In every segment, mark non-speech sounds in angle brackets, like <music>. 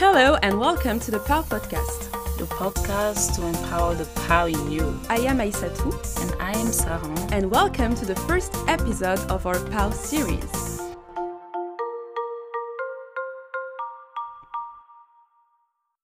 Hello and welcome to the POW podcast. The podcast to empower the power in you. I am Aïssatou And I am Sarah. and welcome to the first episode of our POW series.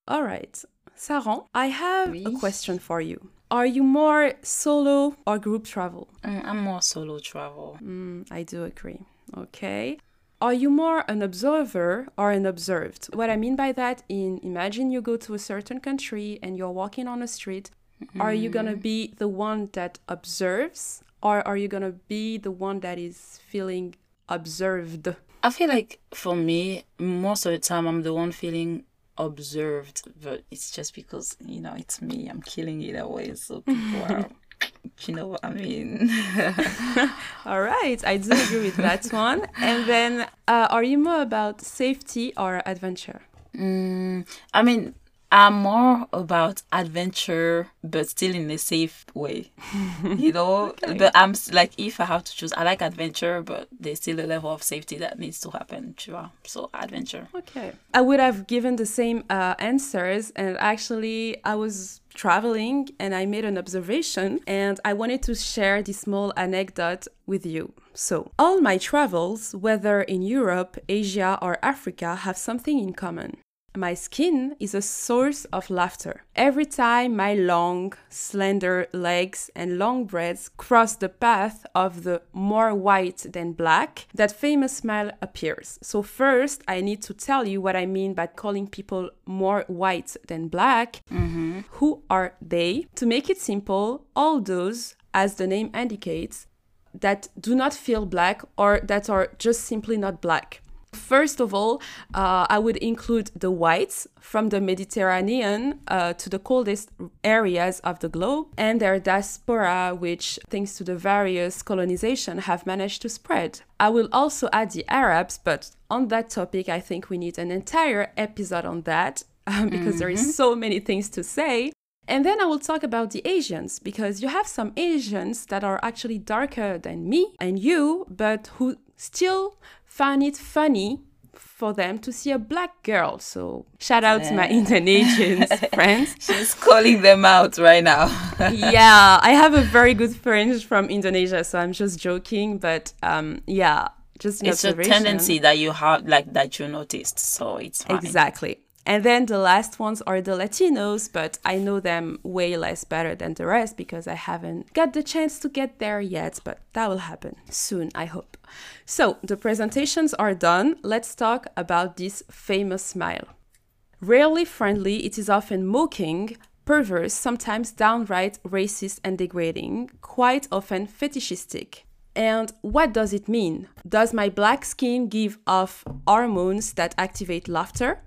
All right, Saran, I have a question for you. Are you more solo or group travel? Mm, I'm more solo travel. Mm, I do agree. Okay. Are you more an observer or an observed? What I mean by that in imagine you go to a certain country and you're walking on a street, are you going to mm-hmm. be the one that observes or are you going to be the one that is feeling observed? I feel like for me, most of the time, I'm the one feeling observed, but it's just because, you know, it's me. I'm killing it away. So people are, you know what I mean? <laughs> <laughs> All right, I do agree with that <laughs> one. And then uh, are you more about safety or adventure? Mm, I mean, I'm more about adventure, but still in a safe way. <laughs> you know, but I'm like, if I have to choose, I like adventure, but there's still a level of safety that needs to happen. Sure. So adventure. Okay. I would have given the same uh, answers, and actually, I was traveling and I made an observation, and I wanted to share this small anecdote with you. So, all my travels, whether in Europe, Asia, or Africa, have something in common. My skin is a source of laughter. Every time my long, slender legs and long braids cross the path of the more white than black, that famous smile appears. So, first, I need to tell you what I mean by calling people more white than black. Mm-hmm. Who are they? To make it simple, all those, as the name indicates, that do not feel black or that are just simply not black. First of all, uh, I would include the whites from the Mediterranean uh, to the coldest areas of the globe and their diaspora, which, thanks to the various colonization, have managed to spread. I will also add the Arabs, but on that topic, I think we need an entire episode on that <laughs> because there is so many things to say. And then I will talk about the Asians because you have some Asians that are actually darker than me and you, but who still find it funny for them to see a black girl. So shout out to my Indonesian <laughs> friends. She's calling them out right now. <laughs> yeah, I have a very good friend from Indonesia, so I'm just joking, but um, yeah, just it's a tendency that you have, like that you noticed. So it's fine. Exactly. And then the last ones are the Latinos, but I know them way less better than the rest because I haven't got the chance to get there yet, but that will happen soon, I hope. So the presentations are done. Let's talk about this famous smile. Rarely friendly, it is often mocking, perverse, sometimes downright racist and degrading, quite often fetishistic. And what does it mean? Does my black skin give off hormones that activate laughter?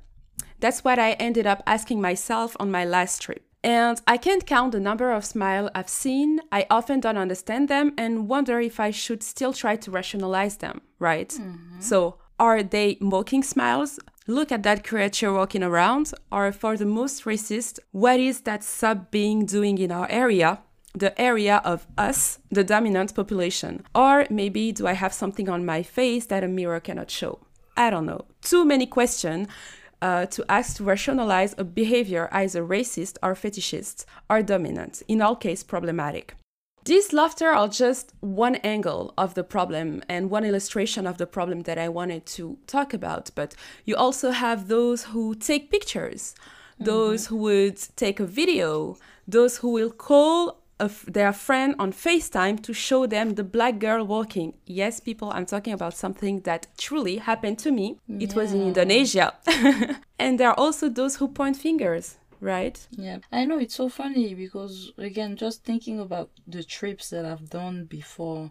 That's what I ended up asking myself on my last trip. And I can't count the number of smiles I've seen. I often don't understand them and wonder if I should still try to rationalize them, right? Mm-hmm. So, are they mocking smiles? Look at that creature walking around. Or for the most racist, what is that sub being doing in our area? The area of us, the dominant population. Or maybe do I have something on my face that a mirror cannot show? I don't know. Too many questions uh, to ask to rationalize a behavior either racist or fetishist or dominant, in all case problematic. These laughter are just one angle of the problem and one illustration of the problem that I wanted to talk about. But you also have those who take pictures, those who would take a video, those who will call f- their friend on FaceTime to show them the black girl walking. Yes, people, I'm talking about something that truly happened to me. It was in Indonesia. <laughs> and there are also those who point fingers, right? Yeah, I know it's so funny because again, just thinking about the trips that I've done before,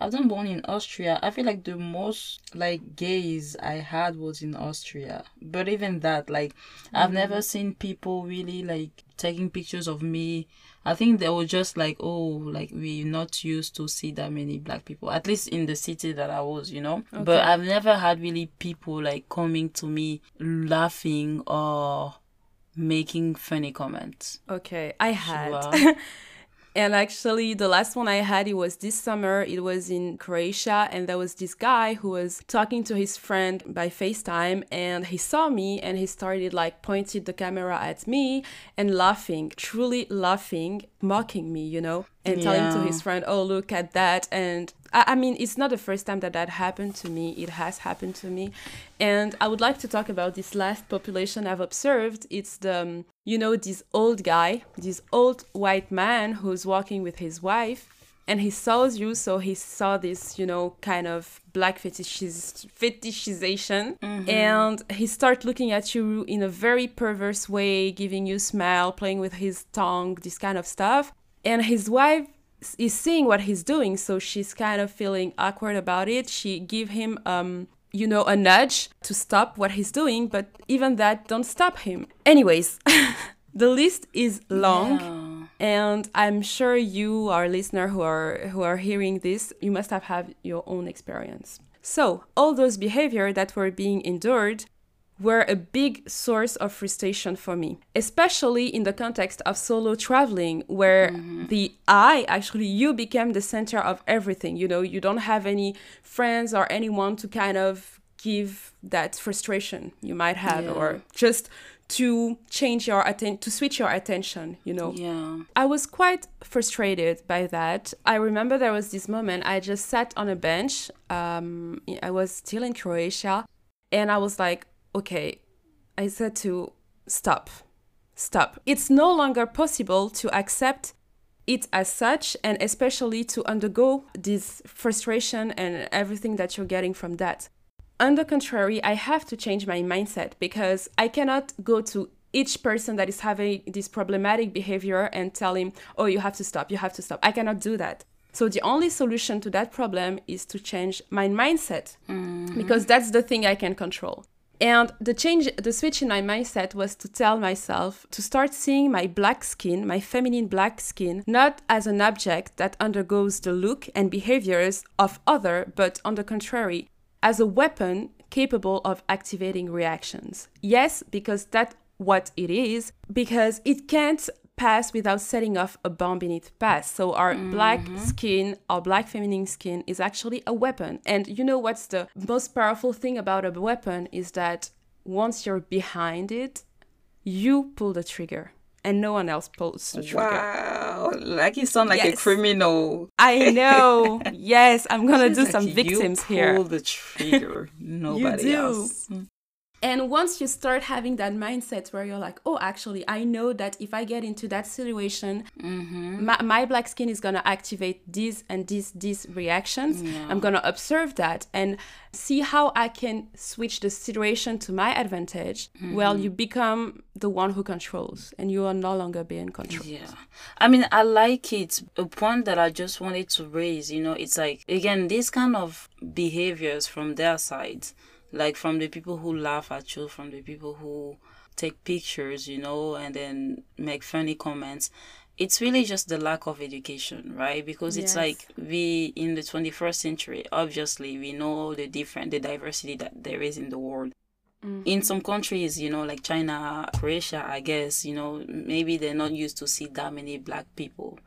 I've done one in Austria. I feel like the most like gaze I had was in Austria, but even that, like, I've mm-hmm. never seen people really like taking pictures of me. I think they were just like, oh, like we're not used to see that many black people, at least in the city that I was, you know. But I've never had really people like coming to me laughing or making funny comments. Okay, I had. <laughs> And actually, the last one I had, it was this summer. It was in Croatia, and there was this guy who was talking to his friend by FaceTime, and he saw me, and he started like pointed the camera at me and laughing, truly laughing, mocking me, you know, and telling to his friend, "Oh, look at that!" And I, mean, it's not the first time that that happened to me. It has happened to me, and I would like to talk about this last population I've observed. It's the, um, you know, this old guy, this old white man who's walking with his wife, and he saws you, so he saw this, you know, kind of black fetishiz- fetishization, and he start looking at you in a very perverse way, giving you a smile, playing with his tongue, this kind of stuff. And his wife is seeing what he's doing, so she's kind of feeling awkward about it. She give him um you know a nudge to stop what he's doing, but even that don't stop him. Anyways, <laughs> the list is long. Yeah. And I'm sure you, our listener who are who are hearing this, you must have had your own experience. So all those behavior that were being endured were a big source of frustration for me, especially in the context of solo traveling, where the I actually you became the center of everything. You know, you don't have any friends or anyone to kind of give that frustration you might have, Yeah. or just to change your atten- to switch your attention. You know, Yeah. I was quite frustrated by that. I remember there was this moment I just sat on a bench. Um, I was still in Croatia, and I was like, okay, I said to stop, stop. It's no longer possible to accept it as such, and especially to undergo this frustration and everything that you're getting from that. On the contrary, I have to change my mindset because I cannot go to each person that is having this problematic behavior and tell him, oh, you have to stop, you have to stop. I cannot do that. So the only solution to that problem is to change my mindset mm-hmm. because that's the thing I can control. And the change, the switch in my mindset was to tell myself to start seeing my black skin, my feminine black skin, not as an object that undergoes the look and behaviors of other, but on the contrary, as a weapon capable of activating reactions. Yes, because that's what it is, because it can't pass without setting off a bomb in its path. So our black mm-hmm. skin, our black feminine skin is actually a weapon. And you know what's the most powerful thing about a weapon is that once you're behind it, you pull the trigger and no one else pulls the trigger. Wow. Like you sound like a criminal. I know. <laughs> yes, I'm gonna do Like some you victims here. Pull the trigger. <laughs> Nobody else. Hmm. And once you start having that mindset where you're like, oh, actually, I know that if I get into that situation, mm-hmm. my, my black skin is going to activate these and these, these reactions. I'm going to observe that and see how I can switch the situation to my advantage. Mm-hmm. Well, you become the one who controls and you are no longer being controlled. Yeah. I mean, I like it. A point that I just wanted to raise, you know, it's like, again, these kind of behaviors from their side, like from the people who laugh at you, from the people who take pictures, you know, and then make funny comments. It's really just the lack of education, right? Because it's Yes. like we in the 21st century, obviously, we know the different, the diversity that there is in the world mm-hmm. in some countries, you know, like China, Croatia, I guess, you know, maybe they're not used to see that many black people.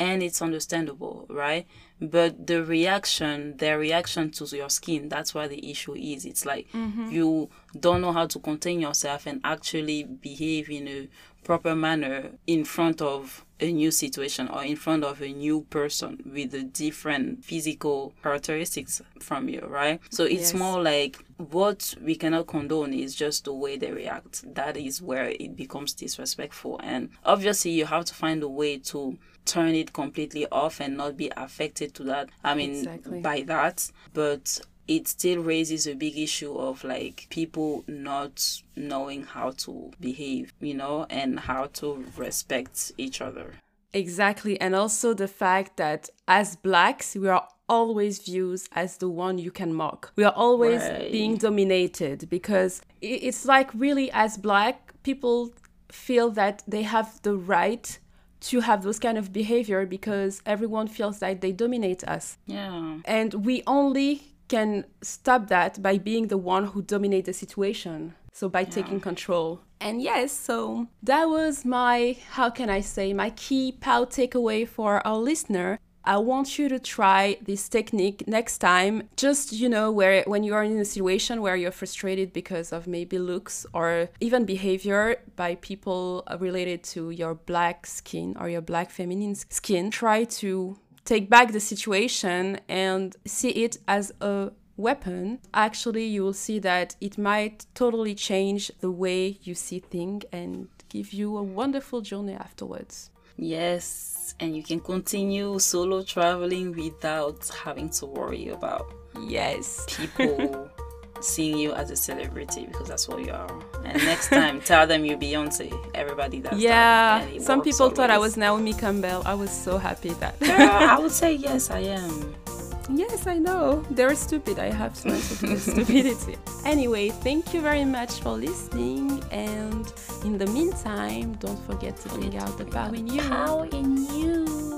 And it's understandable, right? But the reaction, their reaction to your skin, that's why the issue is. It's like mm-hmm. you don't know how to contain yourself and actually behave in a proper manner in front of a new situation or in front of a new person with a different physical characteristics from you, right? So it's Yes. more like what we cannot condone is just the way they react. That is where it becomes disrespectful. And obviously, you have to find a way to turn it completely off and not be affected to that. I mean, Exactly. by that. But it still raises a big issue of like people not knowing how to behave, you know, and how to respect each other. Exactly. And also the fact that as blacks, we are always viewed as the one you can mock. We are always Right. being dominated because it's like really as black, people feel that they have the right to have those kind of behavior because everyone feels like they dominate us. Yeah. And we only can stop that by being the one who dominate the situation. So by taking control. And yes, so that was my, how can I say, my key POW takeaway for our listener. I want you to try this technique next time. Just, you know, where when you are in a situation where you're frustrated because of maybe looks or even behavior by people related to your black skin or your black feminine skin, try to take back the situation and see it as a weapon, actually you will see that it might totally change the way you see things and give you a wonderful journey afterwards. Yes, and you can continue solo traveling without having to worry about yes people <laughs> seeing you as a celebrity because that's what you are. And next time, <laughs> tell them you're Beyonce. Everybody does yeah, some people always. thought I was Naomi Campbell. I was so happy that. yeah, <laughs> I would say yes, I am. Yes, I know. They're stupid. I have to answer to their <laughs> stupidity. Anyway, thank you very much for listening. And in the meantime, don't forget to bring out the power in you. Power in you.